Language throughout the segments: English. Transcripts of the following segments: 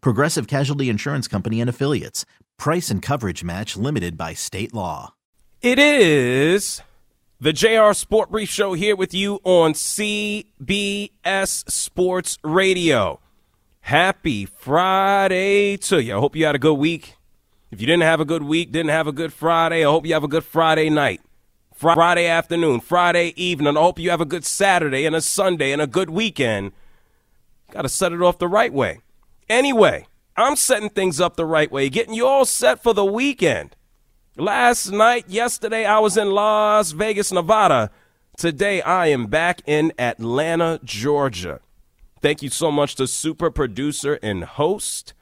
Progressive Casualty Insurance Company and Affiliates. Price and coverage match limited by state law. It is the JR Sport Brief Show here with you on CBS Sports Radio. Happy Friday to you. I hope you had a good week. If you didn't have a good week, didn't have a good Friday, I hope you have a good Friday night, Friday afternoon, Friday evening. I hope you have a good Saturday and a Sunday and a good weekend. Got to set it off the right way. Anyway, I'm setting things up the right way, getting you all set for the weekend. Last night, yesterday, I was in Las Vegas, Nevada. Today, I am back in Atlanta, Georgia. Thank you so much to super producer and host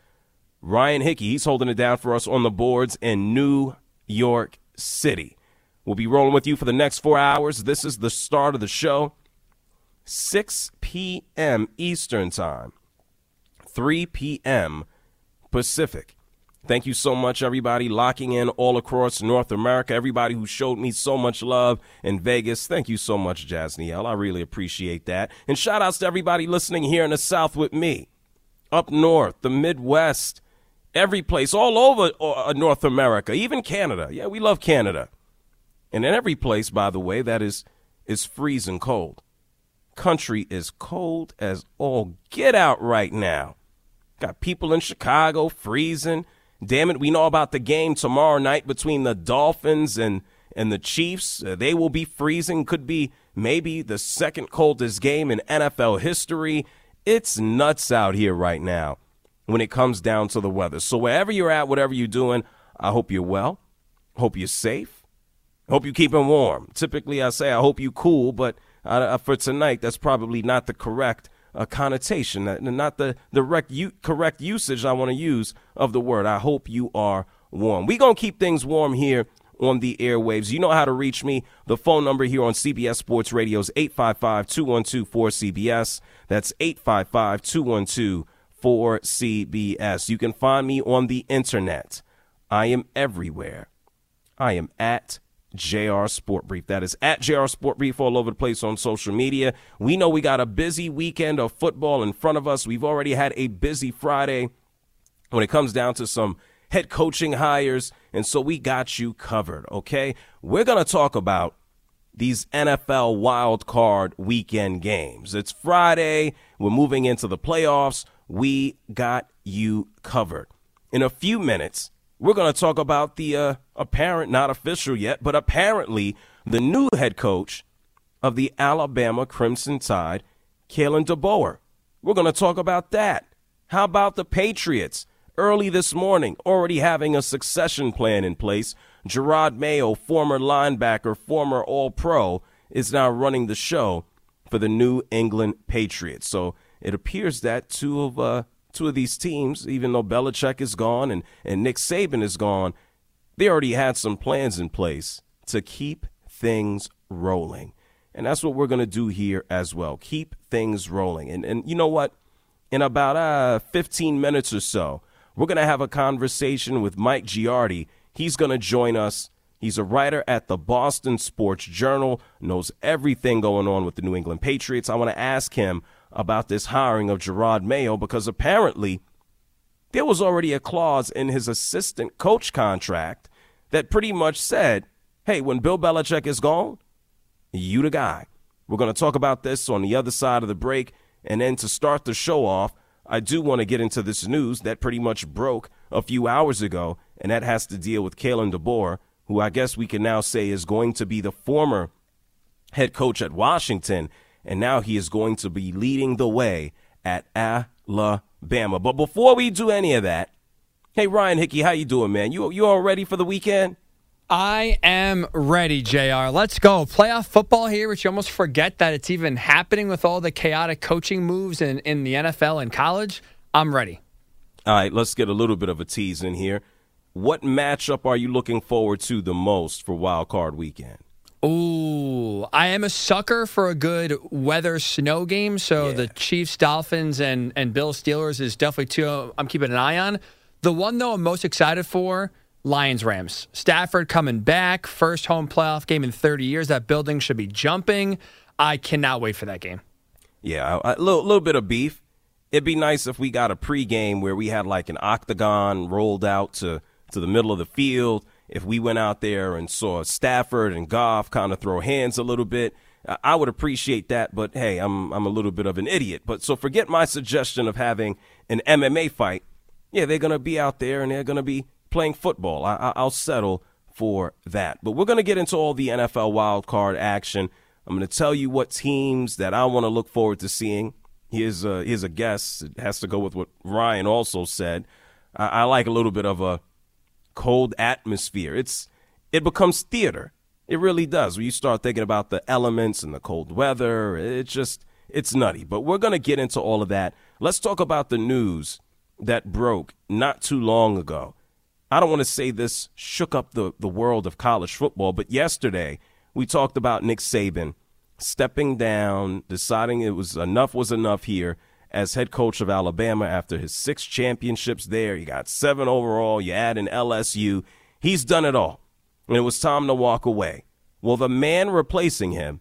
Ryan Hickey. He's holding it down for us on the boards in New York City. We'll be rolling with you for the next four hours. This is the start of the show. 6 p.m. Eastern Time, 3 p.m. Pacific. Thank you so much, everybody, locking in all across North America. Everybody who showed me so much love in Vegas. Thank you so much, Jazniel. I really appreciate that. And shout outs to everybody listening here in the South with me, up north, the Midwest, every place, all over uh, North America, even Canada. Yeah, we love Canada. And in every place, by the way, that is is freezing cold. Country is cold as all get out right now. Got people in Chicago freezing. Damn it, we know about the game tomorrow night between the Dolphins and and the Chiefs. Uh, they will be freezing. Could be maybe the second coldest game in NFL history. It's nuts out here right now when it comes down to the weather. So wherever you're at, whatever you're doing, I hope you're well. Hope you're safe. Hope you're keeping warm. Typically, I say I hope you cool, but uh, for tonight, that's probably not the correct uh, connotation, not the, the rec- u- correct usage I want to use of the word. I hope you are warm. We're going to keep things warm here on the airwaves. You know how to reach me. The phone number here on CBS Sports Radio is 855 212 4CBS. That's 855 212 4CBS. You can find me on the internet. I am everywhere. I am at JR Sport Brief. That is at JR Sport Brief all over the place on social media. We know we got a busy weekend of football in front of us. We've already had a busy Friday when it comes down to some head coaching hires, and so we got you covered, okay? We're going to talk about these NFL wild card weekend games. It's Friday. We're moving into the playoffs. We got you covered. In a few minutes, we're going to talk about the uh, apparent, not official yet, but apparently the new head coach of the Alabama Crimson Tide, Kalen DeBoer. We're going to talk about that. How about the Patriots? Early this morning, already having a succession plan in place. Jerod Mayo, former linebacker, former All Pro, is now running the show for the New England Patriots. So it appears that two of uh, two of these teams, even though Belichick is gone and, and Nick Saban is gone, they already had some plans in place to keep things rolling. And that's what we're going to do here as well. Keep things rolling. And, and you know what? In about uh, 15 minutes or so, we're going to have a conversation with Mike Giardi. He's going to join us. He's a writer at the Boston Sports Journal, knows everything going on with the New England Patriots. I want to ask him about this hiring of Jerod Mayo because apparently there was already a clause in his assistant coach contract that pretty much said, hey, when Bill Belichick is gone, you the guy. We're going to talk about this on the other side of the break. And then to start the show off, I do want to get into this news that pretty much broke a few hours ago and that has to deal with Kalen DeBoer, who I guess we can now say is going to be the former head coach at Washington, and now he is going to be leading the way at Alabama. But before we do any of that, hey Ryan Hickey, how you doing, man? You you all ready for the weekend? I am ready, JR. Let's go. Playoff football here, which you almost forget that it's even happening with all the chaotic coaching moves in, in the NFL and college. I'm ready. All right, let's get a little bit of a tease in here. What matchup are you looking forward to the most for Wild Card Weekend? Ooh, I am a sucker for a good weather snow game. So Yeah. the Chiefs, Dolphins, and and Bill Steelers is definitely two I'm keeping an eye on. The one though I'm most excited for Lions Rams. Stafford coming back, first home playoff game in 30 years. That building should be jumping. I cannot wait for that game. Yeah, a a little, little bit of beef. It'd be nice if we got a pregame where we had like an octagon rolled out to, to the middle of the field. If we went out there and saw Stafford and Goff kind of throw hands a little bit, I- would appreciate that. But hey, I'm I'm a little bit of an idiot. But so forget my suggestion of having an MMA fight. Yeah, they're gonna be out there and they're gonna be playing football. I, I, I'll settle for that. But we're gonna get into all the NFL wild card action. I'm gonna tell you what teams that I want to look forward to seeing. Here's a, here's a guess. It has to go with what Ryan also said. I, I like a little bit of a cold atmosphere. It's it becomes theater. It really does. When you start thinking about the elements and the cold weather, it just it's nutty. But we're gonna get into all of that. Let's talk about the news that broke not too long ago. I don't want to say this shook up the, the world of college football, but yesterday we talked about Nick Saban stepping down, deciding it was enough was enough here as head coach of Alabama after his six championships there. He got seven overall. You add in LSU. He's done it all. And it was time to walk away. Well, the man replacing him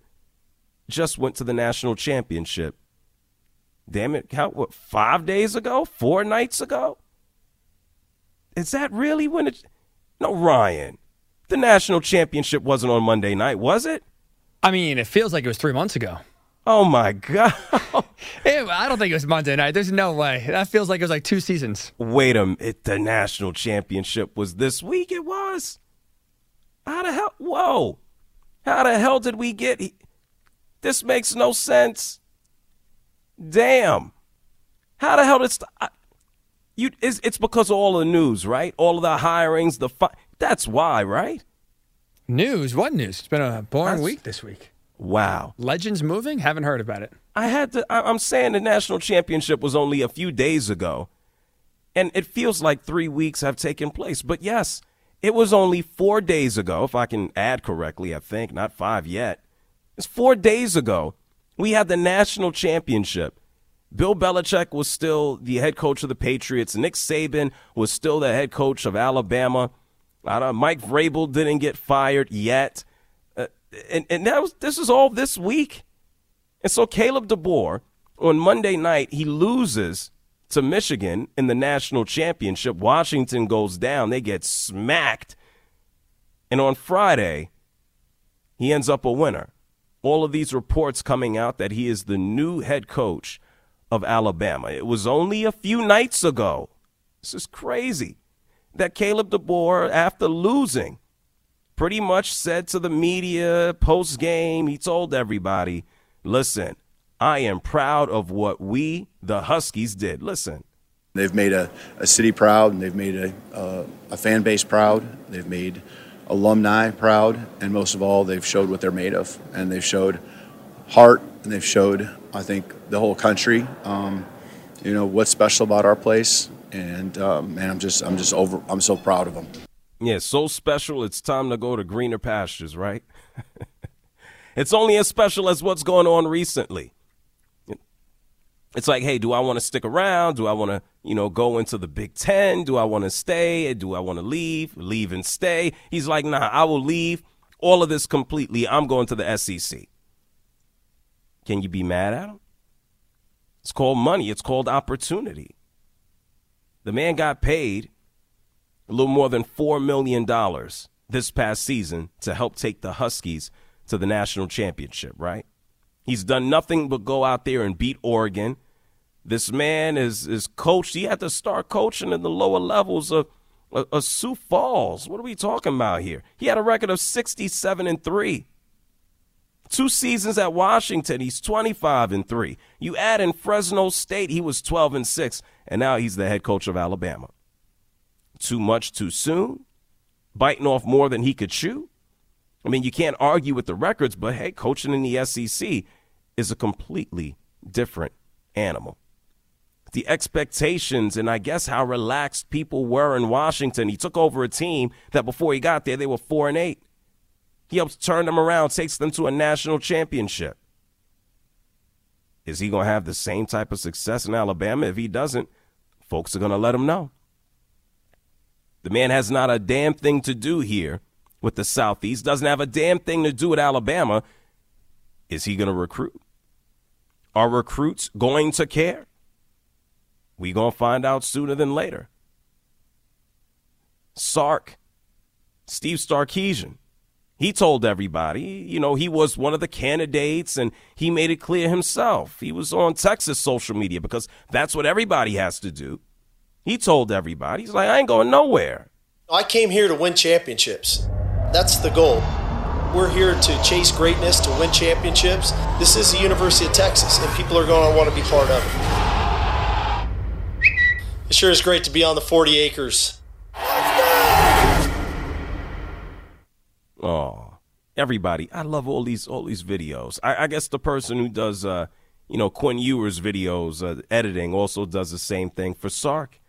just went to the national championship. Damn it, how, what, five days ago? Four nights ago? Is that really when it. No, Ryan. The national championship wasn't on Monday night, was it? I mean, it feels like it was three months ago. Oh, my God. Eh, I don't think it was Monday night. There's no way. That feels like it was like two seasons. Wait a minute. The national championship was this week. It was. How the hell? Whoa. How the hell did we get? he- This makes no sense. Damn. How the hell did st- I, you? It's, it's because of all the news, right? All of the hirings, the fi- That's why, right? News? What news? It's been a boring That's- week this week. Wow. Legends moving? Haven't heard about it. I had to. I, I'm saying the national championship was only a few days ago, and it feels like three weeks have taken place. But yes, it was only four days ago, if I can add correctly. I think not five yet. It's four days ago we had the national championship. Bill Belichick was still the head coach of the Patriots. Nick Saban was still the head coach of Alabama. I don't, Mike Vrabel didn't get fired yet, and and that was this is all this week. And so Kalen DeBoer on Monday night he loses to Michigan in the national championship. Washington goes down; they get smacked. And on Friday, he ends up a winner. All of these reports coming out that he is the new head coach of Alabama. It was only a few nights ago. This is crazy. That Kalen DeBoer, after losing, pretty much said to the media post game, he told everybody, listen, I am proud of what we, the Huskies, did. Listen, They've made a, a city proud, and they've made a, a, a fan base proud. They've made alumni proud, and most of all, they've showed what they're made of, and they've showed heart, and they've showed, I think, the whole country, um, you know, what's special about our place. And um, man, I'm just, I'm just over. I'm so proud of them. Yeah, so special, it's time to go to greener pastures, right? it's only as special as what's going on recently. It's like, hey, do I want to stick around? Do I want to, you know, go into the Big Ten? Do I want to stay? Do I want to leave? Leave and stay? He's like, nah, I will leave all of this completely. I'm going to the SEC. Can you be mad at him? It's called money. It's called opportunity. The man got paid a little more than $4 million this past season to help take the Huskies to the national championship, right? He's done nothing but go out there and beat Oregon. This man is is coached. He had to start coaching in the lower levels of a, a Sioux Falls. What are we talking about here? He had a record of 67 and 3. Two seasons at Washington, he's 25 and 3. You add in Fresno State, he was 12 and 6, and now he's the head coach of Alabama. Too much too soon? Biting off more than he could chew? I mean, you can't argue with the records, but hey, coaching in the SEC is a completely different animal. The expectations and I guess how relaxed people were in Washington. He took over a team that before he got there, they were 4 and 8. He helps turn them around, takes them to a national championship. Is he going to have the same type of success in Alabama? If he doesn't, folks are going to let him know. The man has not a damn thing to do here with the Southeast, doesn't have a damn thing to do with Alabama. Is he going to recruit? Are recruits going to care? We going to find out sooner than later. Sark, Steve Sarkisian, he told everybody, you know, he was one of the candidates and he made it clear himself. He was on Texas social media because that's what everybody has to do. He told everybody, he's like, I ain't going nowhere. I came here to win championships. That's the goal. We're here to chase greatness, to win championships. This is the University of Texas, and people are going to want to be part of it. It sure is great to be on the 40 acres. Oh, everybody! I love all these all these videos. I, I guess the person who does, uh, you know, Quinn Ewers videos uh, editing also does the same thing for Sark.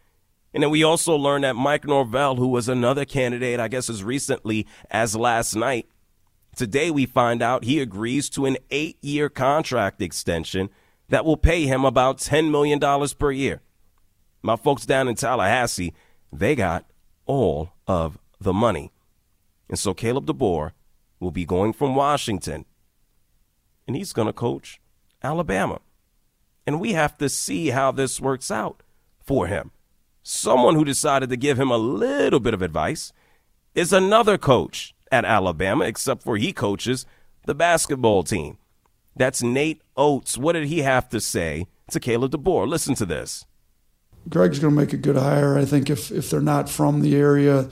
And then we also learned that Mike Norvell, who was another candidate, I guess as recently as last night, today we find out he agrees to an eight year contract extension that will pay him about $10 million per year. My folks down in Tallahassee, they got all of the money. And so Kalen DeBoer will be going from Washington, and he's going to coach Alabama. And we have to see how this works out for him. Someone who decided to give him a little bit of advice is another coach at Alabama, except for he coaches the basketball team. That's Nate Oats. What did he have to say to Kalen DeBoer? Listen to this. Greg's going to make a good hire. I think if, if they're not from the area,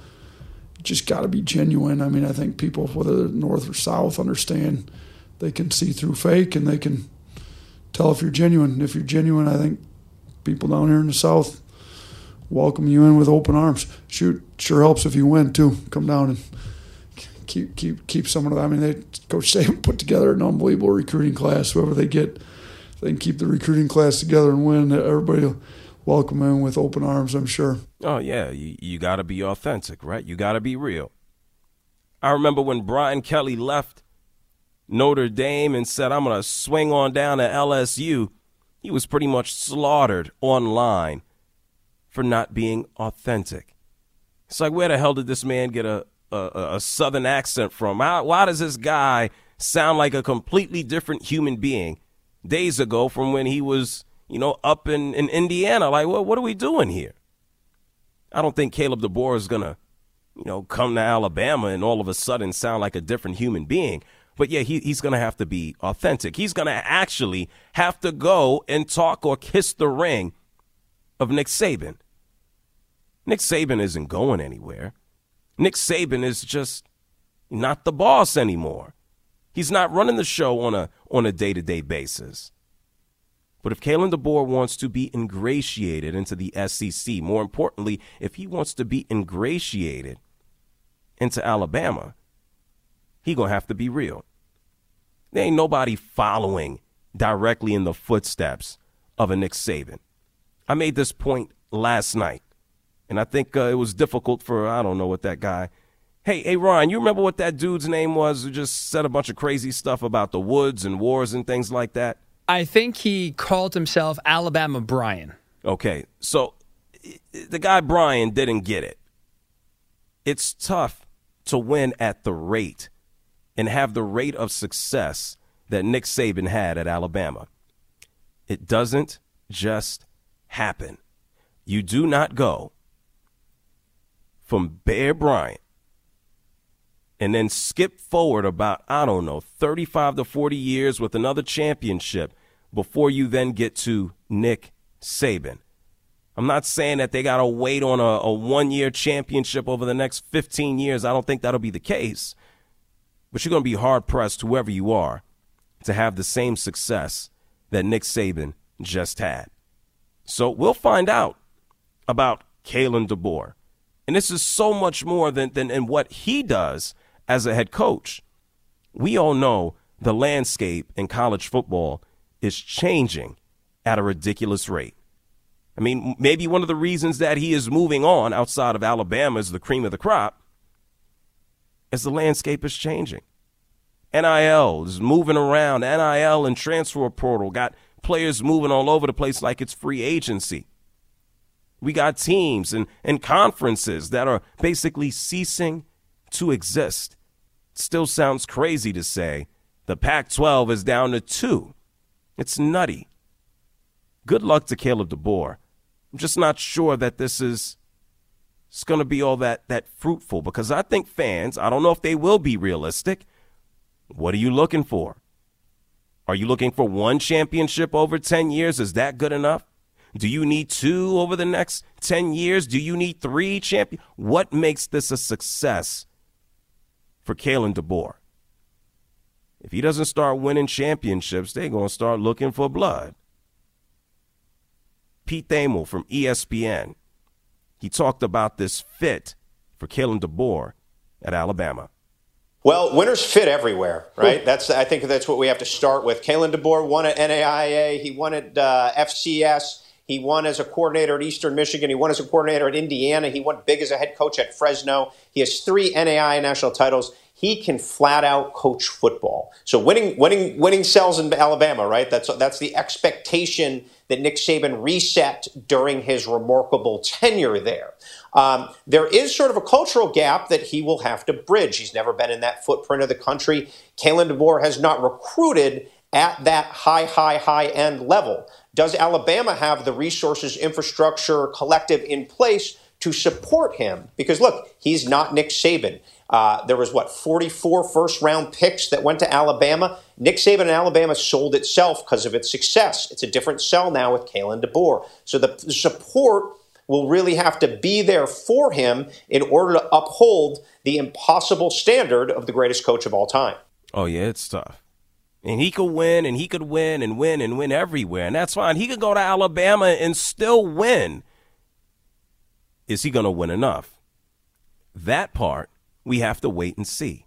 just got to be genuine. I mean, I think people, whether they're north or south, understand they can see through fake and they can tell if you're genuine. If you're genuine, I think people down here in the south welcome you in with open arms. Shoot, sure helps if you win too. Come down and keep keep keep someone. I mean, they Coach Saban put together an unbelievable recruiting class. Whoever they get, they can keep the recruiting class together and win. Everybody welcome in with open arms. I'm sure. Oh yeah, you you got to be authentic, right? You got to be real. I remember when Brian Kelly left Notre Dame and said, "I'm going to swing on down to LSU." He was pretty much slaughtered online for not being authentic. It's like, where the hell did this man get a, a, a southern accent from? Why does this guy sound like a completely different human being days ago from when he was, you know, up in, in Indiana? Like, what, what are we doing here? I don't think Kalen DeBoer is going to, you know, come to Alabama and all of a sudden sound like a different human being. But yeah, he, he's going to have to be authentic. He's going to actually have to go and talk or kiss the ring of Nick Saban. Nick Saban isn't going anywhere. Nick Saban is just not the boss anymore. He's not running the show on a on a day-to-day basis. But if Kalen DeBoer wants to be ingratiated into the SEC, more importantly, if he wants to be ingratiated into Alabama, he gonna have to be real. There ain't nobody following directly in the footsteps of a Nick Saban. I made this point last night. And I think uh, it was difficult for, I don't know what that guy. Hey, hey, Ryan, you remember what that dude's name was who just said a bunch of crazy stuff about the woods and wars and things like that? I think he called himself Alabama Brian. Okay, so the guy Brian didn't get it. It's tough to win at the rate and have the rate of success that Nick Saban had at Alabama. It doesn't just happen. You do not go from Bear Bryant and then skip forward about, I don't know, 35 to 40 years with another championship before you then get to Nick Saban. I'm not saying that they got to wait on a, a one year championship over the next 15 years. I don't think that'll be the case. But you're going to be hard pressed, whoever you are, to have the same success that Nick Saban just had. So we'll find out about Kalen DeBoer. And this is so much more than, than, than what he does as a head coach. We all know the landscape in college football is changing at a ridiculous rate. I mean, maybe one of the reasons that he is moving on outside of Alabama is the cream of the crop is the landscape is changing. NIL is moving around. NIL and transfer portal got players moving all over the place like it's free agency. We got teams and, and conferences that are basically ceasing to exist. still sounds crazy to say the Pac 12 is down to two. It's nutty. Good luck to Kalen DeBoer. I'm just not sure that this is it's going to be all that that fruitful because I think fans, I don't know if they will be realistic. What are you looking for? Are you looking for one championship over 10 years? Is that good enough? Do you need two over the next 10 years? Do you need three champions? What makes this a success for Kalen DeBoer? If he doesn't start winning championships, they're going to start looking for blood. Pete Thamel from ESPN. He talked about this fit for Kalen DeBoer at Alabama. Well, winners fit everywhere, right? That's I think that's what we have to start with. Kalen DeBoer won at NAIA. He won at uh, FCS. He won as a coordinator at Eastern Michigan. He won as a coordinator at Indiana. He won big as a head coach at Fresno. He has three NAIA national titles. He can flat out coach football. So winning, winning, winning sells in Alabama, right? That's that's the expectation that Nick Saban reset during his remarkable tenure there. Um, there is sort of a cultural gap that he will have to bridge. He's never been in that footprint of the country. Kalen DeBoer has not recruited at that high, high, high end level. Does Alabama have the resources, infrastructure, collective in place to support him? Because look, he's not Nick Saban. Uh, there was what 44 first round picks that went to Alabama. Nick Saban and Alabama sold itself because of its success. It's a different sell now with Kalen DeBoer. So the, the support will really have to be there for him in order to uphold the impossible standard of the greatest coach of all time. Oh yeah, it's tough. And he could win and he could win and win and win everywhere. And that's fine. He could go to Alabama and still win. Is he going to win enough? That part we have to wait and see.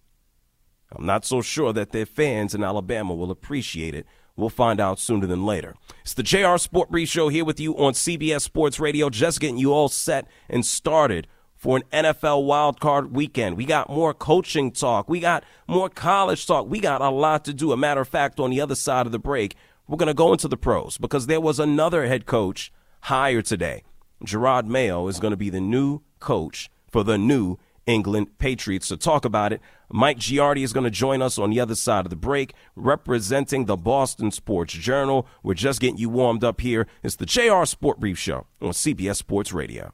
I'm not so sure that their fans in Alabama will appreciate it. We'll find out sooner than later. It's the JR Sport Brief Show here with you on CBS Sports Radio, just getting you all set and started for an NFL wildcard weekend. We got more coaching talk. We got more college talk. We got a lot to do. A matter of fact, on the other side of the break, we're going to go into the pros because there was another head coach hired today. Jerod Mayo is going to be the new coach for the new England Patriots. To talk about it, Mike Giardi is going to join us on the other side of the break, representing the Boston Sports Journal. We're just getting you warmed up here. It's the JR Sport Brief Show on CBS Sports Radio.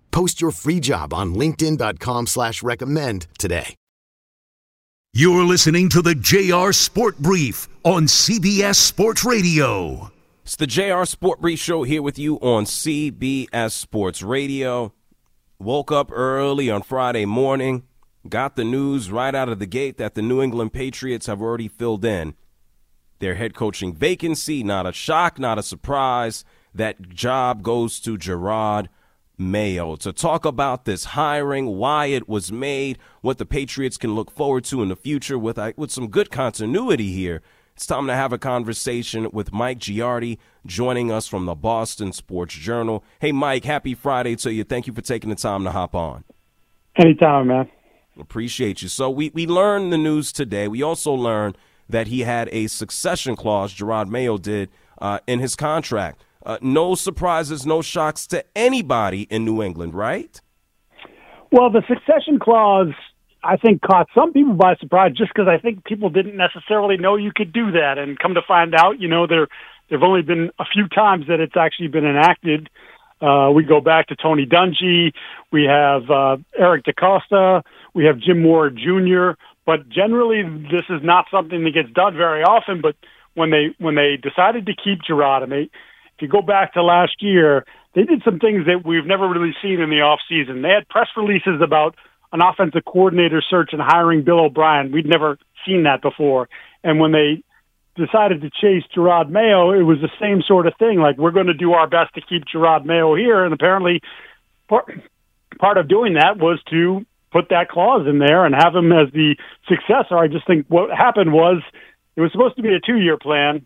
Post your free job on LinkedIn.com slash recommend today. You're listening to the JR Sport Brief on CBS Sports Radio. It's the JR Sport Brief Show here with you on CBS Sports Radio. Woke up early on Friday morning, got the news right out of the gate that the New England Patriots have already filled in their head coaching vacancy. Not a shock, not a surprise. That job goes to Jerod Mayo to talk about this hiring, why it was made, what the Patriots can look forward to in the future with, uh, with some good continuity here. It's time to have a conversation with Mike Giardi joining us from the Boston Sports Journal. Hey, Mike, happy Friday to you. Thank you for taking the time to hop on. Anytime, man. Appreciate you. So we, we learned the news today. We also learned that he had a succession clause, Jerod Mayo did, uh, in his contract. Uh, no surprises, no shocks to anybody in New England, right? Well, the succession clause, I think, caught some people by surprise just because I think people didn't necessarily know you could do that. And come to find out, you know, there there've only been a few times that it's actually been enacted. Uh, we go back to Tony Dungy. We have uh, Eric DeCosta. We have Jim Mora Jr. But generally, this is not something that gets done very often. But when they when they decided to keep they if you go back to last year, they did some things that we've never really seen in the off season. They had press releases about an offensive coordinator search and hiring Bill O'Brien. We'd never seen that before. And when they decided to chase Jerod Mayo, it was the same sort of thing. Like we're going to do our best to keep Jerod Mayo here, and apparently, part part of doing that was to put that clause in there and have him as the successor. I just think what happened was it was supposed to be a two year plan,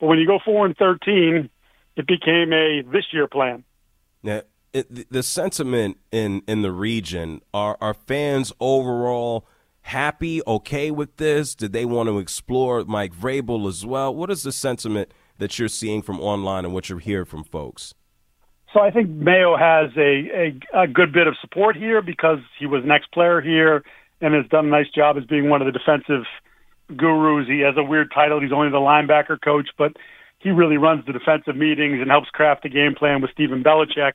but when you go four and thirteen, it became a this year plan. Yeah, it, the sentiment in in the region are are fans overall happy, okay with this? Did they want to explore Mike Vrabel as well? What is the sentiment that you're seeing from online and what you're hearing from folks? So I think Mayo has a, a, a good bit of support here because he was an ex-player here and has done a nice job as being one of the defensive gurus. He has a weird title. He's only the linebacker coach, but he really runs the defensive meetings and helps craft the game plan with Stephen Belichick.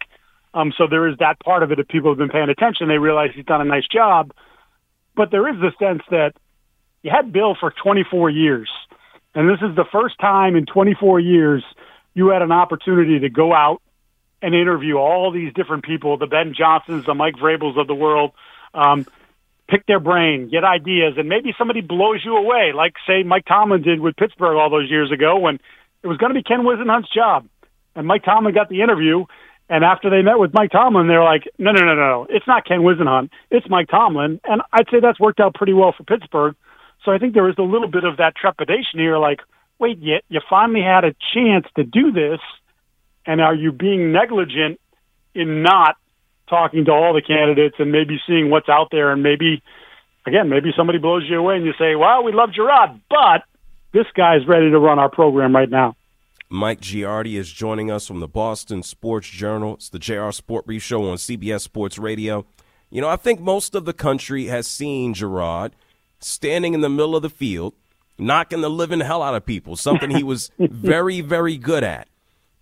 Um, so there is that part of it. If people have been paying attention, they realize he's done a nice job. But there is the sense that you had Bill for 24 years, and this is the first time in 24 years you had an opportunity to go out and interview all these different people, the Ben Johnsons, the Mike Vrabels of the world, um, pick their brain, get ideas, and maybe somebody blows you away, like say Mike Tomlin did with Pittsburgh all those years ago when it was going to be Ken Whisenhunt's job. And Mike Tomlin got the interview. And after they met with Mike Tomlin, they were like, no, no, no, no, it's not Ken Whisenhunt. It's Mike Tomlin. And I'd say that's worked out pretty well for Pittsburgh. So I think there is a little bit of that trepidation here, like, wait, you, you finally had a chance to do this. And are you being negligent in not talking to all the candidates and maybe seeing what's out there and maybe, again, maybe somebody blows you away and you say, well, we love Jerod, but this guy's ready to run our program right now. Mike Giardi is joining us from the Boston Sports Journal. It's the JR Sport Brief Show on CBS Sports Radio. You know, I think most of the country has seen Jerod standing in the middle of the field, knocking the living hell out of people, something he was very, very good at.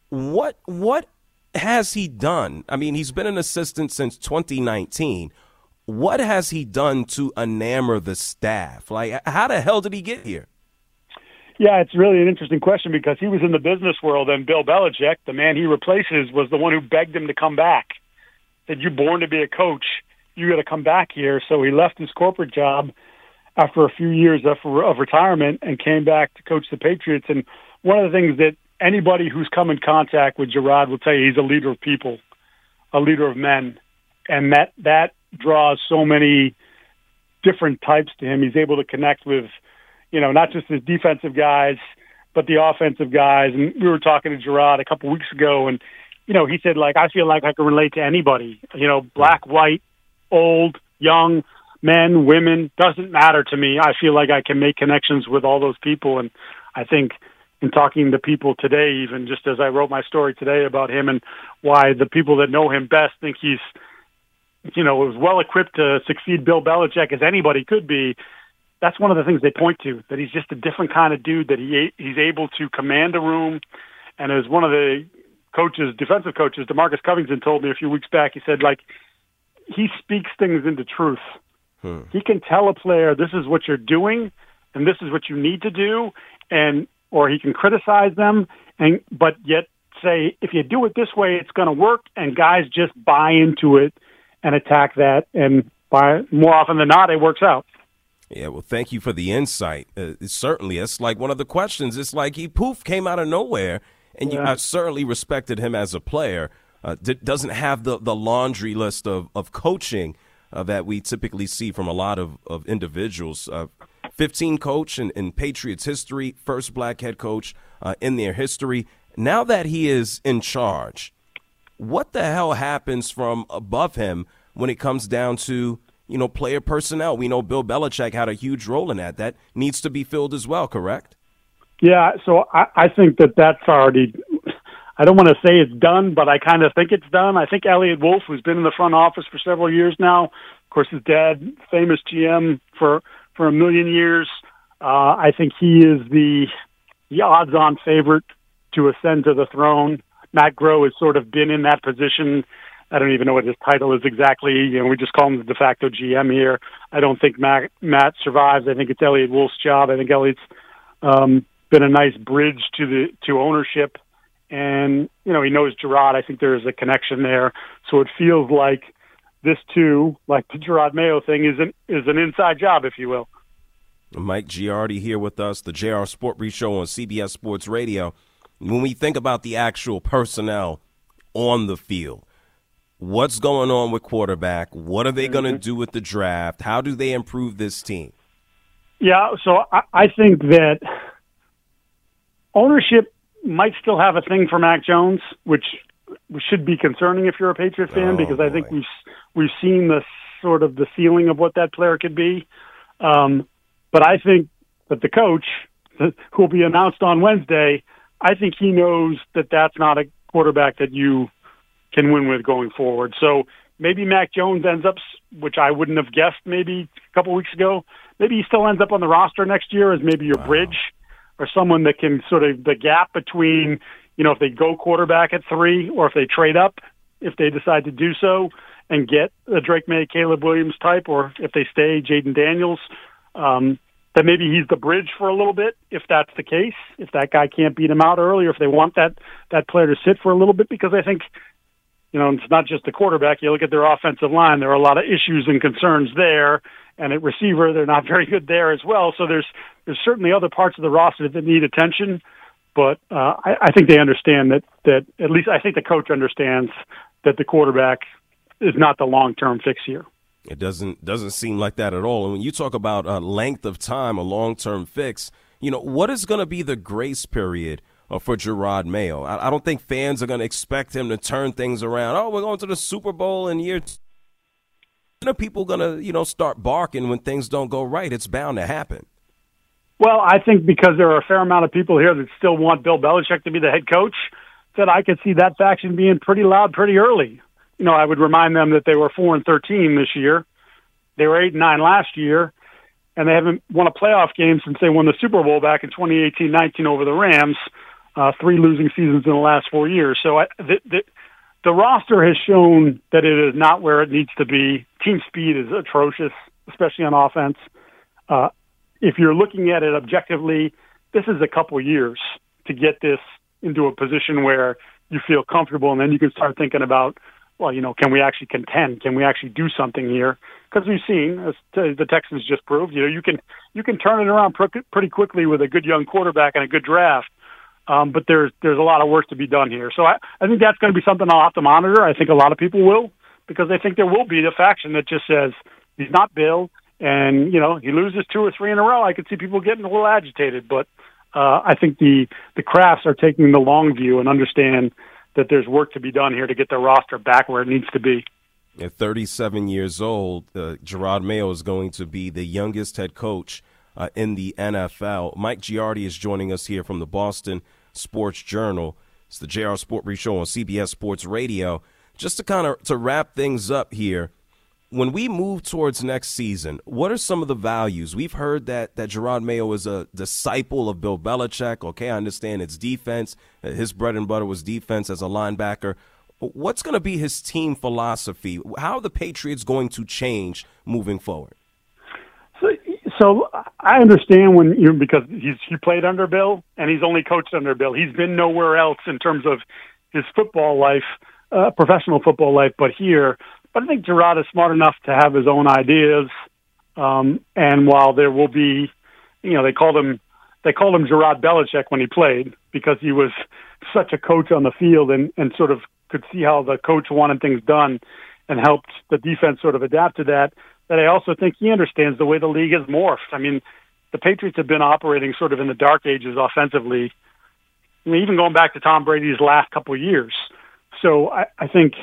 What what has he done? I mean, he's been an assistant since 2019. What has he done to enamor the staff? Like, how the hell did he get here? Yeah, it's really an interesting question because he was in the business world, and Bill Belichick, the man he replaces, was the one who begged him to come back. Said, "You're born to be a coach. You got to come back here." So he left his corporate job after a few years of, of retirement and came back to coach the Patriots. And one of the things that anybody who's come in contact with Jerod will tell you, he's a leader of people, a leader of men, and that that draws so many different types to him. He's able to connect with you know, not just the defensive guys, but the offensive guys. And we were talking to Jerod a couple weeks ago, and you know, he said like I feel like I can relate to anybody. You know, black, white, old, young, men, women, doesn't matter to me. I feel like I can make connections with all those people and I think in talking to people today, even just as I wrote my story today about him and why the people that know him best think he's, you know, as well equipped to succeed Bill Belichick as anybody could be. That's one of the things they point to that he's just a different kind of dude that he he's able to command a room, and as one of the coaches, defensive coaches, Demarcus Covington told me a few weeks back, he said like he speaks things into truth. Hmm. He can tell a player this is what you're doing and this is what you need to do and or he can criticize them and but yet say if you do it this way it's going to work and guys just buy into it and attack that and by more often than not it works out Yeah, well, thank you for the insight. Uh, certainly, it's like one of the questions. It's like he poof came out of nowhere, and you, I certainly respected him as a player. Uh, d- doesn't have the, the laundry list of of coaching uh, that we typically see from a lot of of individuals. Uh, Fifteen coach in, in Patriots history, first black head coach uh, in their history. Now that he is in charge, what the hell happens from above him when it comes down to you know player personnel? We know Bill Belichick had a huge role in that. That needs to be filled as well, correct? Yeah, so I, I think that that's already. I don't want to say it's done, but I kind of think it's done. I think Eliot Wolf, who's been in the front office for several years now, of course, his dad, famous GM for for a million years. Uh, I think he is the the odds-on favorite to ascend to the throne. Matt Groh has sort of been in that position. I don't even know what his title is exactly. You know, we just call him the de facto GM here. I don't think Matt Matt survives. I think it's Eliot Wolf's job. I think Eliot's um, been a nice bridge to the to ownership, and you know he knows Jerod. I think there is a connection there. So it feels like this too, like the Jerod Mayo thing, is an is an inside job, if you will. Mike Giardi here with us, the JR Sport Brief Show on CBS Sports Radio. When we think about the actual personnel on the field, what's going on with quarterback? What are they going to do with the draft? How do they improve this team? Yeah, so I, I think that ownership might still have a thing for Mac Jones, which should be concerning if you're a Patriot fan, Oh, because I think we've we've seen the sort of the ceiling of what that player could be. Um, but I think that the coach, who will be announced on Wednesday, I think he knows that that's not a quarterback that you can win with going forward. So maybe Mac Jones ends up, which I wouldn't have guessed maybe a couple weeks ago. Maybe he still ends up on the roster next year as maybe your bridge or someone that can sort of the gap between, you know, if they go quarterback at three or if they trade up, if they decide to do so and get a Drake Maye, Caleb Williams type, or if they stay Jayden Daniels, um, that maybe he's the bridge for a little bit. If that's the case, if that guy can't beat him out early, or if they want that that player to sit for a little bit, because I think you know, it's not just the quarterback. You look at their offensive line; there are a lot of issues and concerns there. And at receiver, they're not very good there as well. So there's there's certainly other parts of the roster that need attention. But uh, I, I think they understand that that at least I think the coach understands that the quarterback is not the long term fix here. It doesn't doesn't seem like that at all. And when you talk about a length of time, a long term fix, you know what is going to be the grace period uh, for Jerod Mayo? I, I don't think fans are going to expect him to turn things around. Oh, we're going to the Super Bowl in year. Two. When are people going to you know start barking when things don't go right? It's bound to happen. Well, I think because there are a fair amount of people here that still want Bill Belichick to be the head coach, that I could see that faction being pretty loud pretty early. You know, I would remind them that they were four and thirteen this year. They were eight and nine last year, and they haven't won a playoff game since they won the Super Bowl back in 2018-19 over the Rams. Uh, three losing seasons in the last four years. So I, the, the, the roster has shown that it is not where it needs to be. Team speed is atrocious, especially on offense. Uh, if you're looking at it objectively, this is a couple years to get this into a position where you feel comfortable, and then you can start thinking about, well, you know, can we actually contend? Can we actually do something here? Because we've seen, as the Texans just proved, you know, you can you can turn it around pr- pretty quickly with a good young quarterback and a good draft. Um, but there's there's a lot of work to be done here. So I, I think that's going to be something I'll have to monitor. I think a lot of people will because I think there will be the faction that just says he's not Bill, and you know he loses two or three in a row. I could see people getting a little agitated, but uh, I think the the Krafts are taking the long view and understand that there's work to be done here to get the roster back where it needs to be. At 37 years old, uh, Jerod Mayo is going to be the youngest head coach uh, in the NFL. Mike Giardi is joining us here from the Boston Sports Journal. It's the JR Sport Brief Show on CBS Sports Radio. Just to kind of to wrap things up here, when we move towards next season, what are some of the values? We've heard that that Jerod Mayo is a disciple of Bill Belichick. Okay, I understand it's defense. Uh, his bread and butter was defense as a linebacker. What's going to be his team philosophy? How are the Patriots going to change moving forward? So, I understand when you because he's he played under Bill and he's only coached under Bill. He's been nowhere else in terms of his football life, uh, professional football life, but here. But I think Jerod is smart enough to have his own ideas. Um, and while there will be, you know, they called him they called him Jerod Belichick when he played because he was such a coach on the field and and sort of could see how the coach wanted things done and helped the defense sort of adapt to that. That I also think he understands the way the league has morphed. I mean, the Patriots have been operating sort of in the dark ages offensively. I mean, even going back to Tom Brady's last couple of years. So I, I think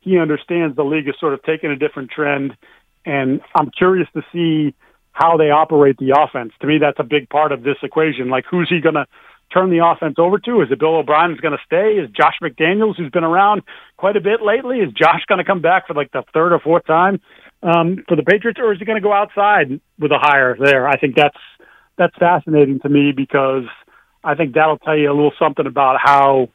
he understands the league has sort of taken a different trend, and I'm curious to see how they operate the offense. To me, that's a big part of this equation. Like, who's he going to turn the offense over to? Is it Bill O'Brien's going to stay? Is Josh McDaniels, who's been around quite a bit lately, is Josh going to come back for like the third or fourth time um, for the Patriots, or is he going to go outside with a hire there? I think that's that's fascinating to me because I think that'll tell you a little something about how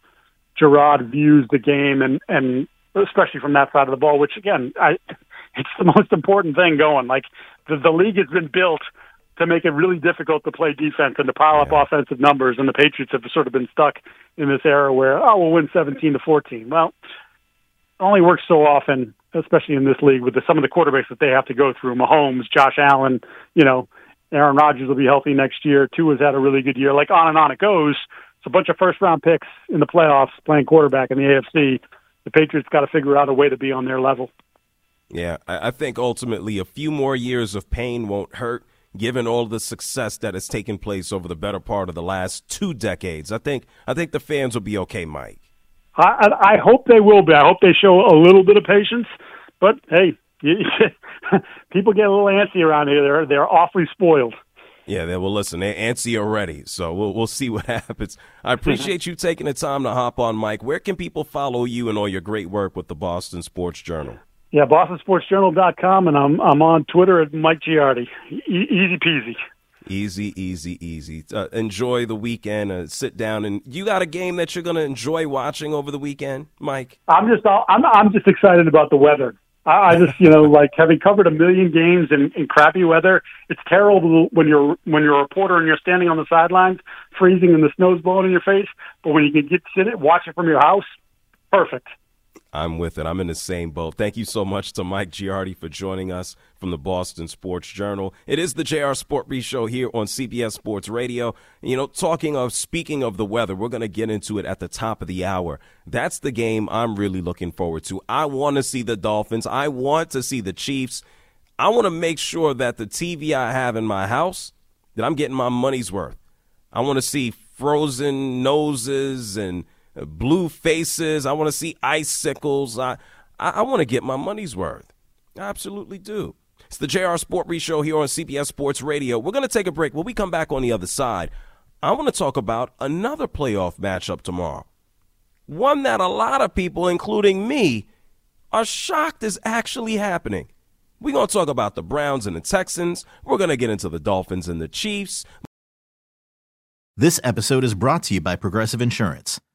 Jerod views the game and and especially from that side of the ball, which again, I, it's the most important thing going. Like the, the league has been built to make it really difficult to play defense and to pile up offensive numbers, and the Patriots have sort of been stuck in this era where oh we'll win seventeen to fourteen. Well, it only works so often, especially in this league with the, some of the quarterbacks that they have to go through. Mahomes, Josh Allen, you know, Aaron Rodgers will be healthy next year. Tua's had a really good year. Like on and on it goes. It's a bunch of first round picks in the playoffs playing quarterback in the AFC. The Patriots got to figure out a way to be on their level. Yeah, I think ultimately a few more years of pain won't hurt given all the success that has taken place over the better part of the last two decades. I think I think the fans will be okay, Mike. I, I hope they will be. I hope they show a little bit of patience. But hey, people get a little antsy around here. They're they're awfully spoiled. Yeah, they will listen. They're antsy already, so we'll we'll see what happens. I appreciate you taking the time to hop on, Mike. Where can people follow you and all your great work with the Boston Sports Journal? Yeah, BostonSportsJournal.com, and I'm I'm on Twitter at Mike Giardi. E- easy peasy. Easy, easy, easy. Uh, enjoy the weekend. Uh, sit down, and you got a game that you're going to enjoy watching over the weekend, Mike. I'm just I'm I'm just excited about the weather. I, I just you know like having covered a million games in, in crappy weather. It's terrible when you're when you're a reporter and you're standing on the sidelines, freezing and the snow's blowing in your face. But when you can get sit it, watch it from your house, perfect. I'm with it. I'm in the same boat. Thank you so much to Mike Giardi for joining us from the Boston Sports Journal. It is the JR Sport Brief Show here on CBS Sports Radio. You know, talking of, speaking of the weather, we're going to get into it at the top of the hour. That's the game I'm really looking forward to. I want to see the Dolphins. I want to see the Chiefs. I want to make sure that the TV I have in my house, that I'm getting my money's worth. I want to see frozen noses and blue faces. I want to see icicles. I, I, I want to get my money's worth. I absolutely do. It's the JR Sport Brief Show here on CBS Sports Radio. We're going to take a break. When we come back on the other side, I want to talk about another playoff matchup tomorrow. One that a lot of people, including me, are shocked is actually happening. We're going to talk about the Browns and the Texans. We're going to get into the Dolphins and the Chiefs. This episode is brought to you by Progressive Insurance.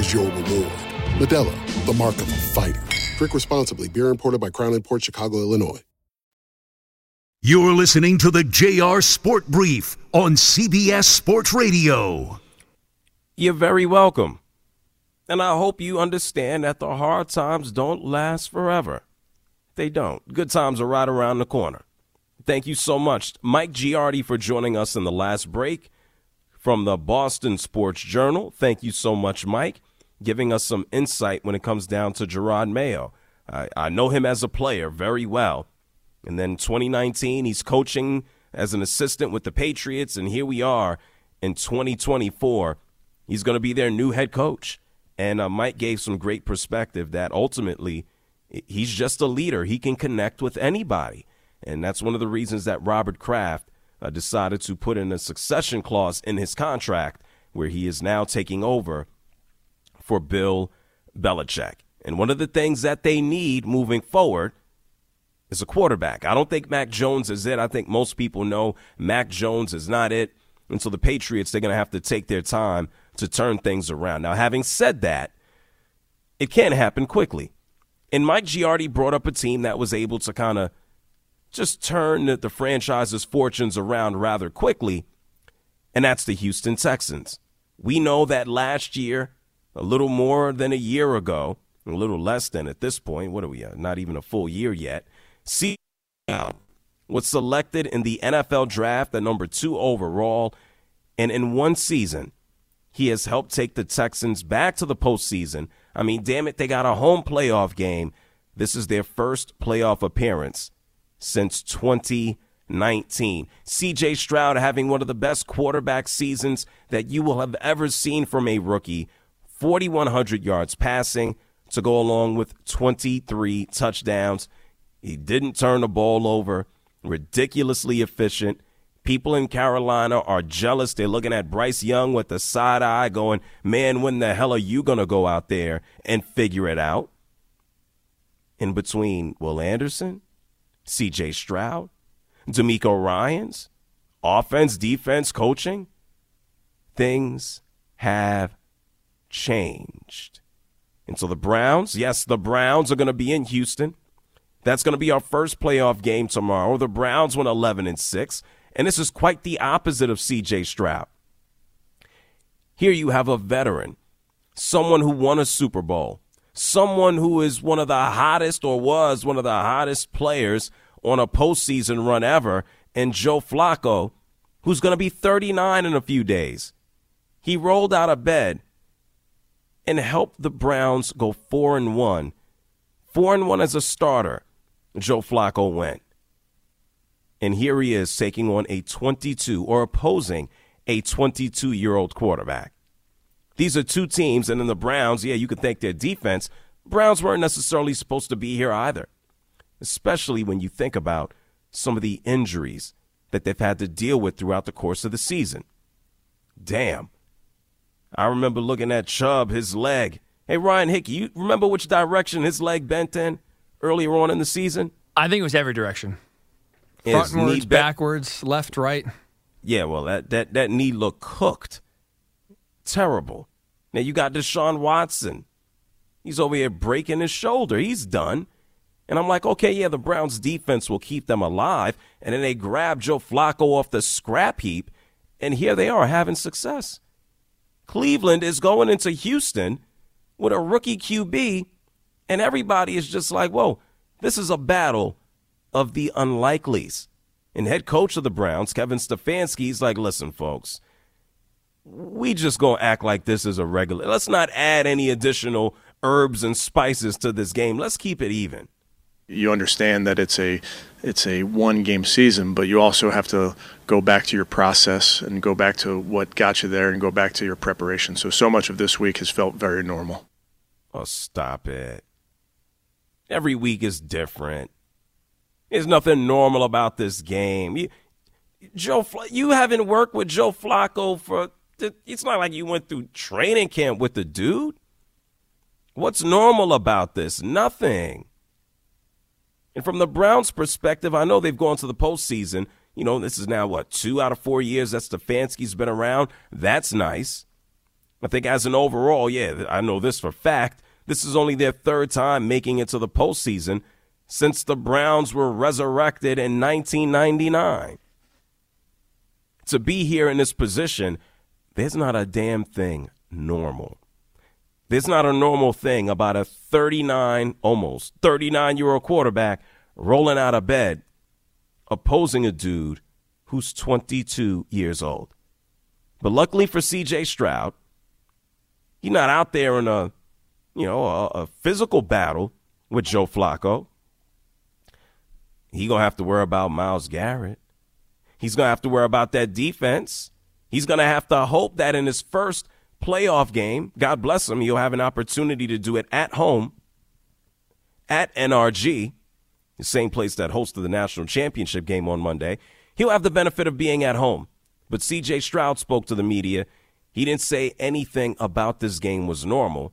is your reward. Modelo, the mark of a fighter. Drink responsibly. Beer imported by Crown Port Chicago, Illinois. You're listening to the JR Sport Brief on CBS Sports Radio. You're very welcome. And I hope you understand that the hard times don't last forever. They don't. Good times are right around the corner. Thank you so much, Mike Giardi, for joining us in the last break from the Boston Sports Journal. Thank you so much, Mike, giving us some insight when it comes down to Jerod Mayo. I, I know him as a player very well. And then 2019, he's coaching as an assistant with the Patriots. And here we are in 2024. He's going to be their new head coach. And uh, Mike gave some great perspective that ultimately he's just a leader. He can connect with anybody. And that's one of the reasons that Robert Kraft uh, decided to put in a succession clause in his contract where he is now taking over for Bill Belichick. And one of the things that they need moving forward is a quarterback. I don't think Mac Jones is it. I think most people know Mac Jones is not it. And so the Patriots, they're going to have to take their time to turn things around. Now, having said that, it can happen quickly. And Mike Giardi brought up a team that was able to kind of just turn the, the franchise's fortunes around rather quickly, and that's the Houston Texans. We know that last year, a little more than a year ago, a little less than at this point, what are we at? Not even a full year yet. C was selected in the NFL draft at number two overall, and in one season, he has helped take the Texans back to the postseason. I mean, damn it, they got a home playoff game. This is their first playoff appearance since 2019. CJ Stroud having one of the best quarterback seasons that you will have ever seen from a rookie 4,100 yards passing to go along with 23 touchdowns. He didn't turn the ball over, ridiculously efficient. People in Carolina are jealous. They're looking at Bryce Young with the side eye, going, Man, when the hell are you going to go out there and figure it out? In between Will Anderson, CJ Stroud, DeMeco Ryans, offense, defense, coaching, things have changed. And so the Browns, yes, the Browns are going to be in Houston. That's going to be our first playoff game tomorrow. The Browns went 11 and 6, and this is quite the opposite of CJ Stroud. Here you have a veteran, someone who won a Super Bowl, someone who is one of the hottest or was one of the hottest players on a postseason run ever, and Joe Flacco, who's going to be 39 in a few days. He rolled out of bed and helped the Browns go 4 and 1. 4 and 1 as a starter Joe Flacco went. And here he is taking on a 22 or opposing a 22 year old quarterback. These are two teams, and in the Browns, yeah, you could thank their defense, Browns weren't necessarily supposed to be here either, especially when you think about some of the injuries that they've had to deal with throughout the course of the season. Damn. I remember looking at Chubb, his leg. Hey, Ryan Hickey, you remember which direction his leg bent in? earlier on in the season? I think it was every direction. Frontwards, backwards, left, right. Yeah, well, that, that, that knee looked cooked. Terrible. Now you got Deshaun Watson. He's over here breaking his shoulder. He's done. And I'm like, okay, yeah, the Browns defense will keep them alive. And then they grab Joe Flacco off the scrap heap. And here they are having success. Cleveland is going into Houston with a rookie QB and everybody is just like, whoa, this is a battle of the unlikelies. And head coach of the Browns, Kevin Stefanski, is like, listen, folks, we just gonna act like this is a regular. Let's not add any additional herbs and spices to this game. Let's keep it even. You understand that it's a it's a one game season, but you also have to go back to your process and go back to what got you there and go back to your preparation. So so much of this week has felt very normal. Oh, stop it. Every week is different. There's nothing normal about this game. You, Joe, you haven't worked with Joe Flacco for. It's not like you went through training camp with the dude. What's normal about this? Nothing. And from the Browns' perspective, I know they've gone to the postseason. You know, this is now what two out of four years that Stefanski's been around. That's nice. I think as an overall, yeah, I know this for fact. This is only their third time making it to the postseason since the Browns were resurrected in 1999. To be here in this position, there's not a damn thing normal. There's not a normal thing about a 39, almost 39 year old quarterback rolling out of bed opposing a dude who's 22 years old. But luckily for CJ Stroud, he's not out there in a, you know, a, a physical battle with Joe Flacco. He gonna have to worry about Myles Garrett. He's gonna have to worry about that defense. He's gonna have to hope that in his first playoff game, God bless him, he'll have an opportunity to do it at home at NRG, the same place that hosted the national championship game on Monday. He'll have the benefit of being at home. But CJ Stroud spoke to the media. He didn't say anything about this game was normal.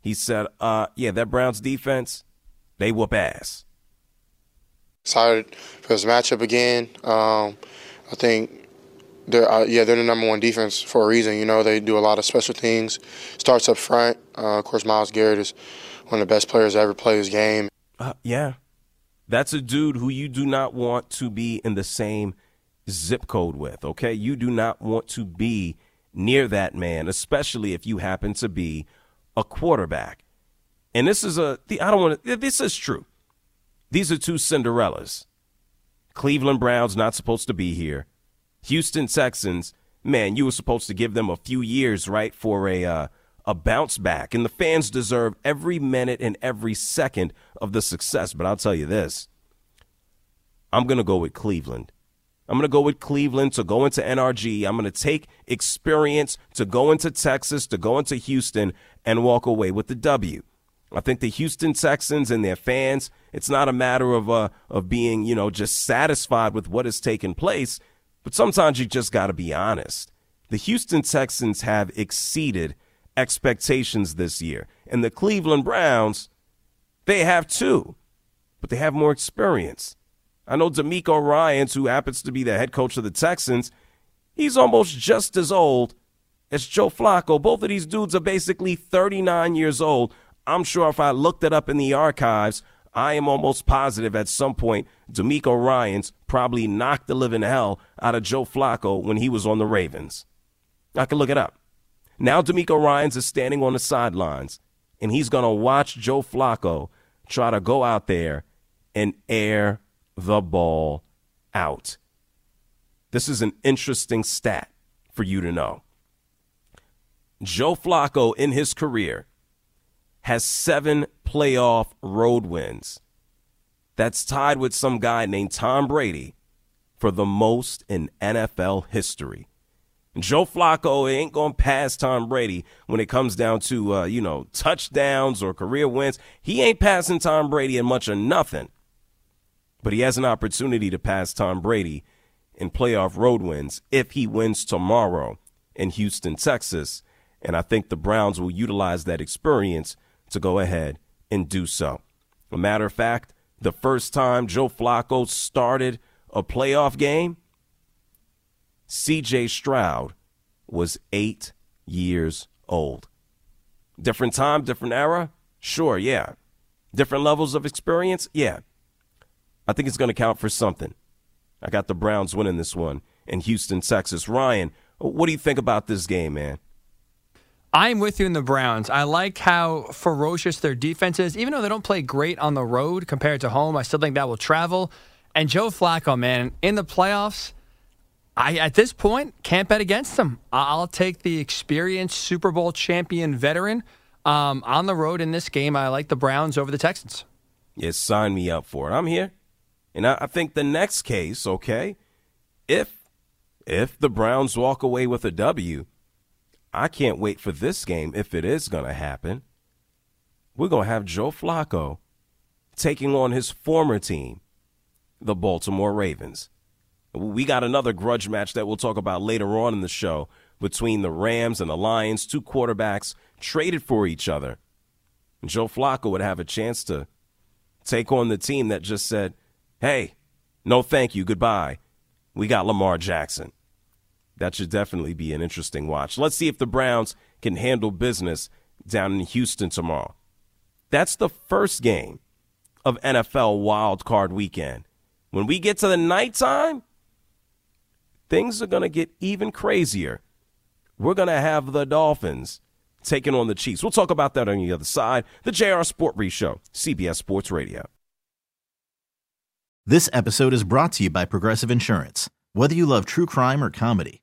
He said, uh, yeah, that Browns defense, they whoop ass. Excited for this matchup again. Um, I think they're uh, yeah they're the number one defense for a reason. You know they do a lot of special things. Starts up front. Uh, of course, Myles Garrett is one of the best players to ever play his game. Uh, yeah, that's a dude who you do not want to be in the same zip code with. Okay, you do not want to be near that man, especially if you happen to be a quarterback. And this is a I don't want to. This is true. These are two Cinderellas. Cleveland Browns not supposed to be here. Houston Texans, man, you were supposed to give them a few years, right, for a uh, a bounce back, and the fans deserve every minute and every second of the success. But I'll tell you this: I'm gonna go with Cleveland. I'm gonna go with Cleveland to go into NRG. I'm gonna take experience to go into Texas, to go into Houston, and walk away with the W. I think the Houston Texans and their fans, it's not a matter of uh, of being, you know, just satisfied with what has taken place, but sometimes you just got to be honest. The Houston Texans have exceeded expectations this year, and the Cleveland Browns, they have too, but they have more experience. I know DeMeco Ryans, who happens to be the head coach of the Texans, he's almost just as old as Joe Flacco. Both of these dudes are basically 39 years old, I'm sure if I looked it up in the archives, I am almost positive at some point DeMeco Ryans probably knocked the living hell out of Joe Flacco when he was on the Ravens. I can look it up. Now DeMeco Ryans is standing on the sidelines, and he's going to watch Joe Flacco try to go out there and air the ball out. This is an interesting stat for you to know. Joe Flacco in his career has seven playoff road wins. That's tied with some guy named Tom Brady for the most in NFL history. Joe Flacco ain't going to pass Tom Brady when it comes down to, uh, you know, touchdowns or career wins. He ain't passing Tom Brady in much of nothing. But he has an opportunity to pass Tom Brady in playoff road wins if he wins tomorrow in Houston, Texas. And I think the Browns will utilize that experience to go ahead and do so. A matter of fact, the first time Joe Flacco started a playoff game, CJ Stroud was eight years old. Different time, different era? Sure, yeah. Different levels of experience? Yeah. I think it's going to count for something. I got the Browns winning this one in Houston, Texas. Ryan, what do you think about this game, man? I'm with you in the Browns. I like how ferocious their defense is. Even though they don't play great on the road compared to home, I still think that will travel. And Joe Flacco, man, in the playoffs, I at this point can't bet against them. I'll take the experienced Super Bowl champion veteran um, on the road in this game. I like the Browns over the Texans. Yes, sign me up for it. I'm here, and I, I think the next case, okay, if if the Browns walk away with a W, I can't wait for this game if it is going to happen. We're going to have Joe Flacco taking on his former team, the Baltimore Ravens. We got another grudge match that we'll talk about later on in the show between the Rams and the Lions, two quarterbacks traded for each other. And Joe Flacco would have a chance to take on the team that just said, hey, no thank you, goodbye. We got Lamar Jackson. That should definitely be an interesting watch. Let's see if the Browns can handle business down in Houston tomorrow. That's the first game of NFL wild card weekend. When we get to the nighttime, things are going to get even crazier. We're going to have the Dolphins taking on the Chiefs. We'll talk about that on the other side. The JR Sport Brief Show, CBS Sports Radio. This episode is brought to you by Progressive Insurance. Whether you love true crime or comedy,